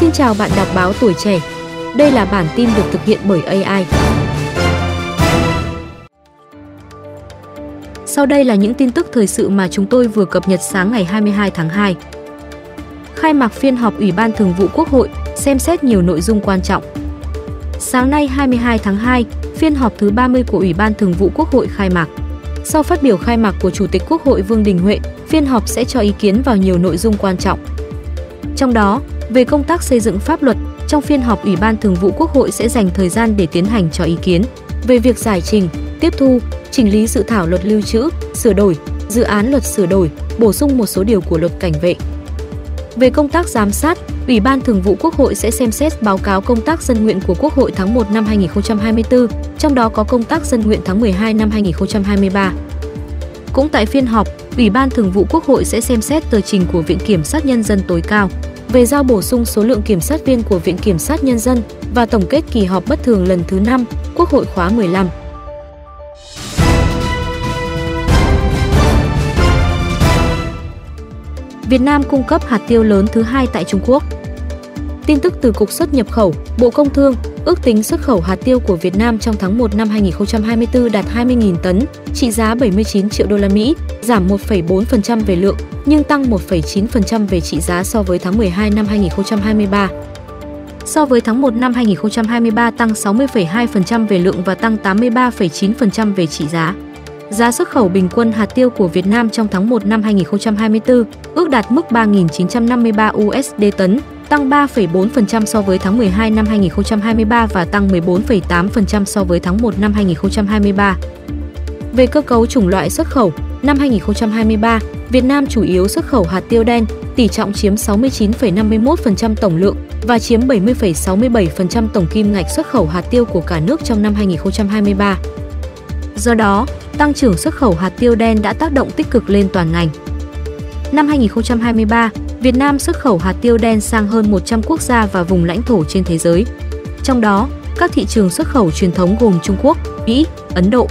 Xin chào bạn đọc báo tuổi trẻ. Đây là bản tin được thực hiện bởi AI. Sau đây là những tin tức thời sự mà chúng tôi vừa cập nhật sáng ngày 22 tháng 2. Khai mạc phiên họp Ủy ban Thường vụ Quốc hội xem xét nhiều nội dung quan trọng. Sáng nay 22 tháng 2, phiên họp thứ 30 của Ủy ban Thường vụ Quốc hội khai mạc. Sau phát biểu khai mạc của Chủ tịch Quốc hội Vương Đình Huệ, phiên họp sẽ cho ý kiến vào nhiều nội dung quan trọng. Trong đó, về công tác xây dựng pháp luật, trong phiên họp Ủy ban Thường vụ Quốc hội sẽ dành thời gian để tiến hành cho ý kiến về việc giải trình, tiếp thu, chỉnh lý dự thảo luật lưu trữ, sửa đổi, dự án luật sửa đổi, bổ sung một số điều của luật cảnh vệ. Về công tác giám sát, Ủy ban Thường vụ Quốc hội sẽ xem xét báo cáo công tác dân nguyện của Quốc hội tháng 1 năm 2024, trong đó có công tác dân nguyện tháng 12 năm 2023. Cũng tại phiên họp, Ủy ban Thường vụ Quốc hội sẽ xem xét tờ trình của Viện Kiểm sát Nhân dân tối cao về giao bổ sung số lượng kiểm sát viên của Viện Kiểm sát Nhân dân và tổng kết kỳ họp bất thường lần thứ 5, Quốc hội khóa 15. Việt Nam cung cấp hạt tiêu lớn thứ hai tại Trung Quốc. Tin tức từ Cục xuất nhập khẩu, Bộ Công Thương, ước tính xuất khẩu hạt tiêu của Việt Nam trong tháng 1 năm 2024 đạt 20.000 tấn, trị giá 79 triệu đô la Mỹ, giảm 1,4% về lượng nhưng tăng 1,9% về trị giá so với tháng 12 năm 2023. So với tháng 1 năm 2023 tăng 60,2% về lượng và tăng 83,9% về trị giá. Giá xuất khẩu bình quân hạt tiêu của Việt Nam trong tháng 1 năm 2024 ước đạt mức 3.953 USD tấn, tăng 3,4% so với tháng 12 năm 2023 và tăng 14,8% so với tháng 1 năm 2023. Về cơ cấu chủng loại xuất khẩu, năm 2023, Việt Nam chủ yếu xuất khẩu hạt tiêu đen, tỷ trọng chiếm 69,51% tổng lượng và chiếm 70,67% tổng kim ngạch xuất khẩu hạt tiêu của cả nước trong năm 2023. Do đó, tăng trưởng xuất khẩu hạt tiêu đen đã tác động tích cực lên toàn ngành. Năm 2023, Việt Nam xuất khẩu hạt tiêu đen sang hơn 100 quốc gia và vùng lãnh thổ trên thế giới. Trong đó, các thị trường xuất khẩu truyền thống gồm Trung Quốc, Mỹ, Ấn Độ.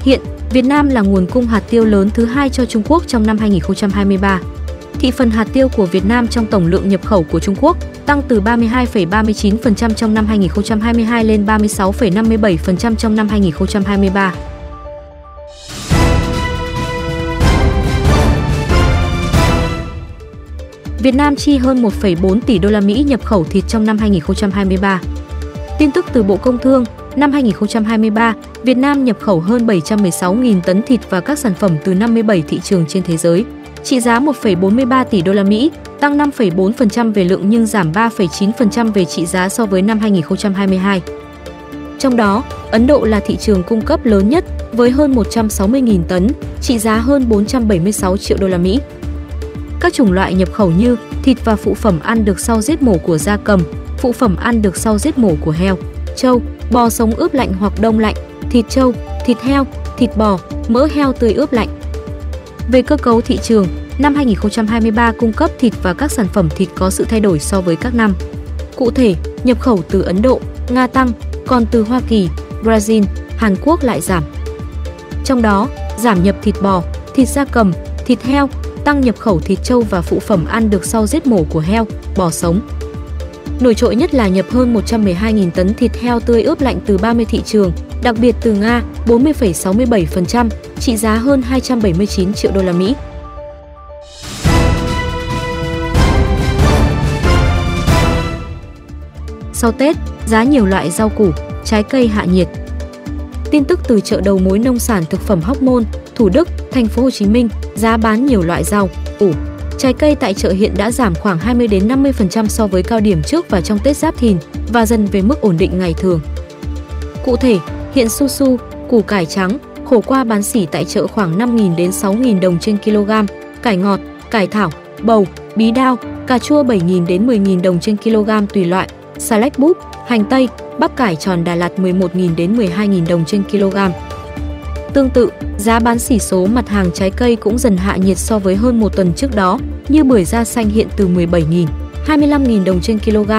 Hiện, Việt Nam là nguồn cung hạt tiêu lớn thứ hai cho Trung Quốc trong năm 2023. Thị phần hạt tiêu của Việt Nam trong tổng lượng nhập khẩu của Trung Quốc tăng từ 32,39% trong năm 2022 lên 36,57% trong năm 2023. Việt Nam chi hơn 1,4 tỷ đô la Mỹ nhập khẩu thịt trong năm 2023. Tin tức từ Bộ Công Thương, năm 2023, Việt Nam nhập khẩu hơn 716.000 tấn thịt và các sản phẩm từ 57 thị trường trên thế giới, trị giá 1,43 tỷ đô la Mỹ, tăng 5,4% về lượng nhưng giảm 3,9% về trị giá so với năm 2022. Trong đó, Ấn Độ là thị trường cung cấp lớn nhất với hơn 160.000 tấn, trị giá hơn 476 triệu đô la Mỹ. Các chủng loại nhập khẩu như thịt và phụ phẩm ăn được sau giết mổ của gia cầm, phụ phẩm ăn được sau giết mổ của heo, trâu, bò sống ướp lạnh hoặc đông lạnh, thịt trâu, thịt heo, thịt bò, mỡ heo tươi ướp lạnh. Về cơ cấu thị trường, năm 2023 cung cấp thịt và các sản phẩm thịt có sự thay đổi so với các năm. Cụ thể, nhập khẩu từ Ấn Độ, Nga tăng, còn từ Hoa Kỳ, Brazil, Hàn Quốc lại giảm. Trong đó, giảm nhập thịt bò, thịt da cầm, thịt heo, tăng nhập khẩu thịt trâu và phụ phẩm ăn được sau giết mổ của heo, bò sống. Nổi trội nhất là nhập hơn 112.000 tấn thịt heo tươi ướp lạnh từ 30 thị trường, đặc biệt từ Nga 40,67%, trị giá hơn 279 triệu đô la Mỹ. Sau Tết, giá nhiều loại rau củ, trái cây hạ nhiệt. Tin tức từ chợ đầu mối nông sản thực phẩm Hóc Môn, Thủ Đức, thành phố Hồ Chí Minh, giá bán nhiều loại rau, củ, trái cây tại chợ hiện đã giảm khoảng 20 đến 50% so với cao điểm trước và trong Tết Giáp Thìn và dần về mức ổn định ngày thường. Cụ thể, hiện su su, củ cải trắng, khổ qua bán sỉ tại chợ khoảng 5.000 đến 6.000 đồng trên kg, cải ngọt, cải thảo, bầu, bí đao, cà chua 7.000 đến 10.000 đồng trên kg tùy loại, xà lách búp, hành tây, bắp cải tròn Đà Lạt 11.000 đến 12.000 đồng trên kg. Tương tự, giá bán sỉ số mặt hàng trái cây cũng dần hạ nhiệt so với hơn một tuần trước đó, như bưởi da xanh hiện từ 17.000, 25.000 đồng trên kg,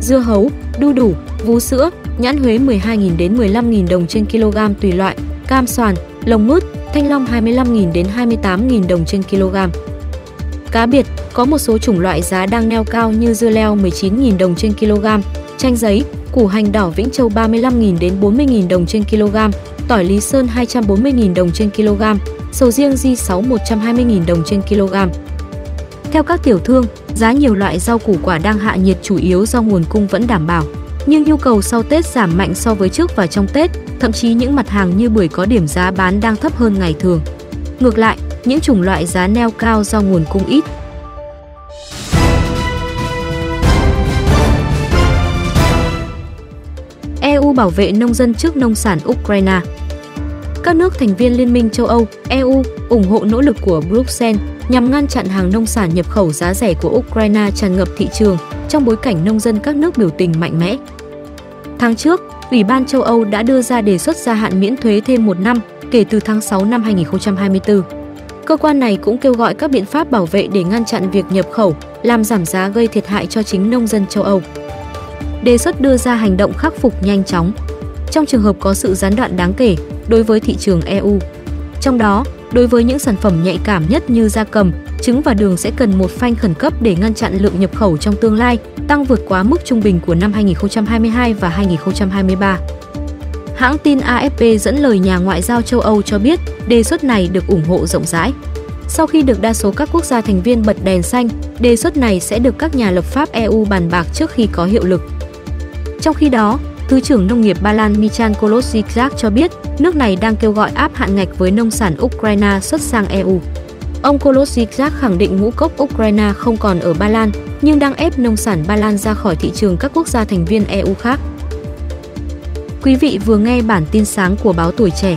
dưa hấu, đu đủ, vú sữa, nhãn Huế 12.000 đến 15.000 đồng trên kg tùy loại, cam xoàn, lồng mướt, thanh long 25.000 đến 28.000 đồng trên kg. Cá biệt, có một số chủng loại giá đang neo cao như dưa leo 19.000 đồng trên kg, chanh giấy, củ hành đỏ Vĩnh Châu 35.000 đến 40.000 đồng trên kg, tỏi Lý Sơn 240.000 đồng trên kg, sầu riêng J6 120.000 đồng trên kg. Theo các tiểu thương, giá nhiều loại rau củ quả đang hạ nhiệt chủ yếu do nguồn cung vẫn đảm bảo. Nhưng nhu cầu sau Tết giảm mạnh so với trước và trong Tết, thậm chí những mặt hàng như bưởi có điểm giá bán đang thấp hơn ngày thường. Ngược lại, những chủng loại giá neo cao do nguồn cung ít. Bảo vệ nông dân trước nông sản Ukraine các nước thành viên Liên minh châu Âu, EU ủng hộ nỗ lực của Bruxelles nhằm ngăn chặn hàng nông sản nhập khẩu giá rẻ của Ukraine tràn ngập thị trường trong bối cảnh nông dân các nước biểu tình mạnh mẽ. Tháng trước, Ủy ban châu Âu đã đưa ra đề xuất gia hạn miễn thuế thêm một năm kể từ tháng 6 năm 2024. Cơ quan này cũng kêu gọi các biện pháp bảo vệ để ngăn chặn việc nhập khẩu, làm giảm giá gây thiệt hại cho chính nông dân châu Âu. Đề xuất đưa ra hành động khắc phục nhanh chóng. Trong trường hợp có sự gián đoạn đáng kể, đối với thị trường EU. Trong đó, đối với những sản phẩm nhạy cảm nhất như da cầm, trứng và đường sẽ cần một phanh khẩn cấp để ngăn chặn lượng nhập khẩu trong tương lai tăng vượt quá mức trung bình của năm 2022 và 2023. Hãng tin AFP dẫn lời nhà ngoại giao châu Âu cho biết đề xuất này được ủng hộ rộng rãi. Sau khi được đa số các quốc gia thành viên bật đèn xanh, đề xuất này sẽ được các nhà lập pháp EU bàn bạc trước khi có hiệu lực. Trong khi đó, Thứ trưởng Nông nghiệp Ba Lan Michan Kolosijczak cho biết nước này đang kêu gọi áp hạn ngạch với nông sản Ukraine xuất sang EU. Ông Kolosijczak khẳng định ngũ cốc Ukraine không còn ở Ba Lan, nhưng đang ép nông sản Ba Lan ra khỏi thị trường các quốc gia thành viên EU khác. Quý vị vừa nghe bản tin sáng của báo Tuổi Trẻ.